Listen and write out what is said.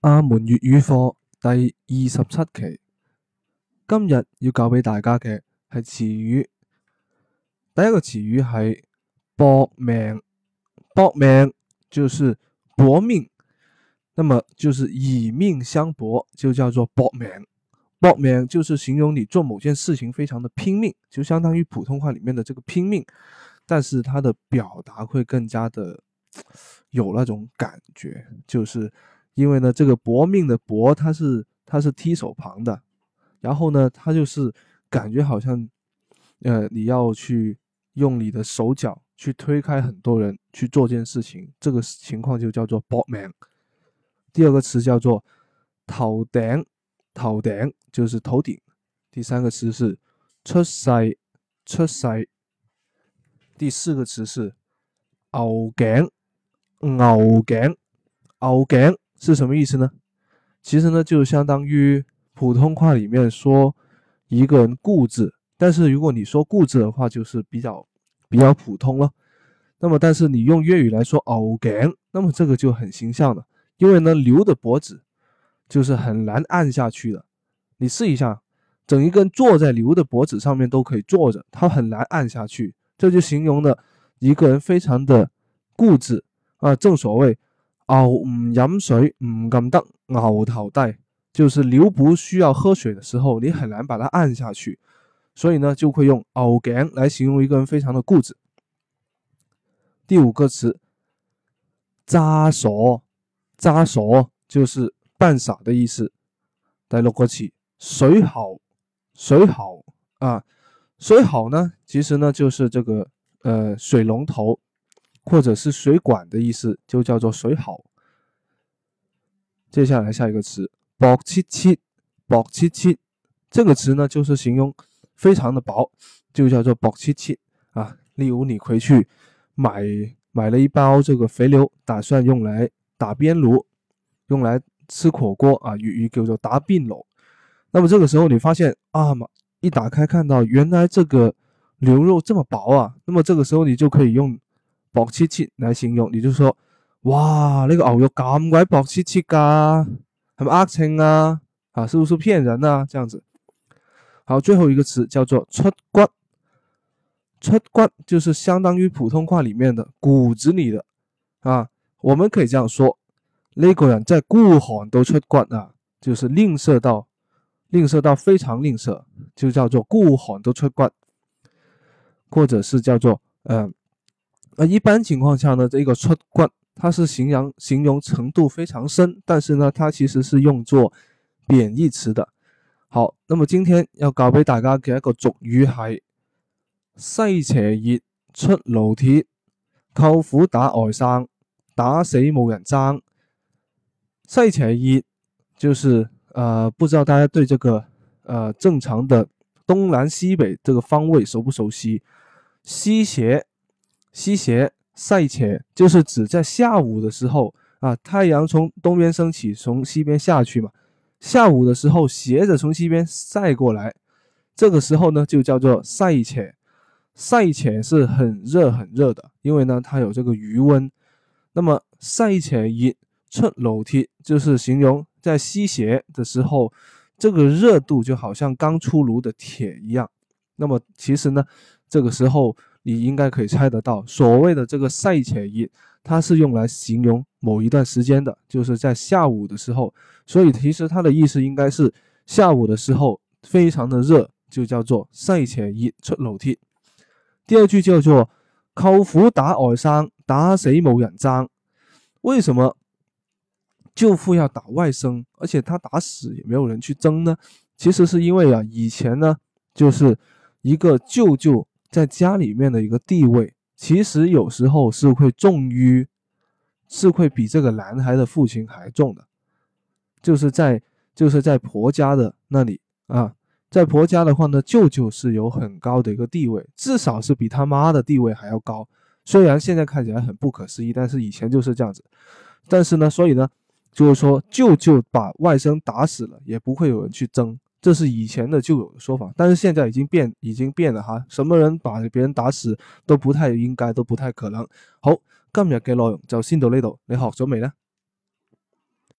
阿门粤语课第二十七期，今日要教俾大家嘅系词语。第一个词语系搏命，搏命就是搏命，那么就是以命相搏，就叫做搏命。搏命就是形容你做某件事情非常的拼命，就相当于普通话里面的这个拼命，但是它的表达会更加的有那种感觉，就是。因为呢，这个搏命的搏，它是它是踢手旁的，然后呢，它就是感觉好像，呃，你要去用你的手脚去推开很多人去做件事情，这个情况就叫做搏命。第二个词叫做头顶，头顶就是头顶。第三个词是出世，出世。第四个词是牛颈，牛颈，牛颈。是什么意思呢？其实呢，就相当于普通话里面说一个人固执，但是如果你说固执的话，就是比较比较普通了。那么，但是你用粤语来说“拗颈”，那么这个就很形象了，因为呢，牛的脖子就是很难按下去的。你试一下，整一个人坐在牛的脖子上面都可以坐着，它很难按下去，这就形容了一个人非常的固执啊，正所谓。牛唔饮水唔咁得，牛头低，就是牛不需要喝水的时候，你很难把它按下去，所以呢，就会用“牛颈来形容一个人非常的固执。第五个词，“渣傻”，渣傻就是半傻的意思。第六个词，“水好”，水好啊，水好呢，其实呢就是这个呃水龙头。或者是水管的意思，就叫做水好。接下来下一个词，薄漆漆，薄漆漆，这个词呢就是形容非常的薄，就叫做薄漆漆啊。例如你回去买买了一包这个肥牛，打算用来打边炉，用来吃火锅啊，与与叫做打边炉。那么这个时候你发现啊嘛，一打开看到原来这个牛肉这么薄啊，那么这个时候你就可以用。薄切切来形容，你就说，哇，呢个牛肉咁鬼薄切切噶，系咪呃称啊？啊，是不是骗人啊？这样子，好，最后一个词叫做出骨，出骨就是相当于普通话里面的骨子里的，啊，我们可以这样说，呢个人在故寒都出骨啊，就是吝啬到，吝啬到非常吝啬，就叫做故寒都出骨，或者是叫做，嗯。啊，一般情况下呢，这个“出棍它是形容形容程度非常深，但是呢，它其实是用作贬义词的。好，那么今天要教给大家的一个俗语系西斜热出炉铁，舅父打外伤，打死某人争。西斜热就是呃，不知道大家对这个呃正常的东南西北这个方位熟不熟悉？西斜。西斜晒且就是指在下午的时候啊，太阳从东边升起，从西边下去嘛。下午的时候，斜着从西边晒过来，这个时候呢，就叫做晒且。晒浅是很热很热的，因为呢，它有这个余温。那么，晒浅一寸楼梯，就是形容在西斜的时候，这个热度就好像刚出炉的铁一样。那么，其实呢，这个时候。你应该可以猜得到，所谓的这个“赛前一”，它是用来形容某一段时间的，就是在下午的时候。所以，其实它的意思应该是下午的时候非常的热，就叫做“赛前一楼梯”。第二句叫做“舅父打外甥，打死某人争”。为什么舅父要打外甥，而且他打死也没有人去争呢？其实是因为啊，以前呢，就是一个舅舅。在家里面的一个地位，其实有时候是会重于，是会比这个男孩的父亲还重的，就是在就是在婆家的那里啊，在婆家的话呢，舅舅是有很高的一个地位，至少是比他妈的地位还要高。虽然现在看起来很不可思议，但是以前就是这样子。但是呢，所以呢，就是说，舅舅把外甥打死了，也不会有人去争。这是以前的旧有的说法，但是现在已经变，已经变了哈。什么人把别人打死都不太应该，都不太可能。好，今日嘅内容就先到呢度，你学咗未呢？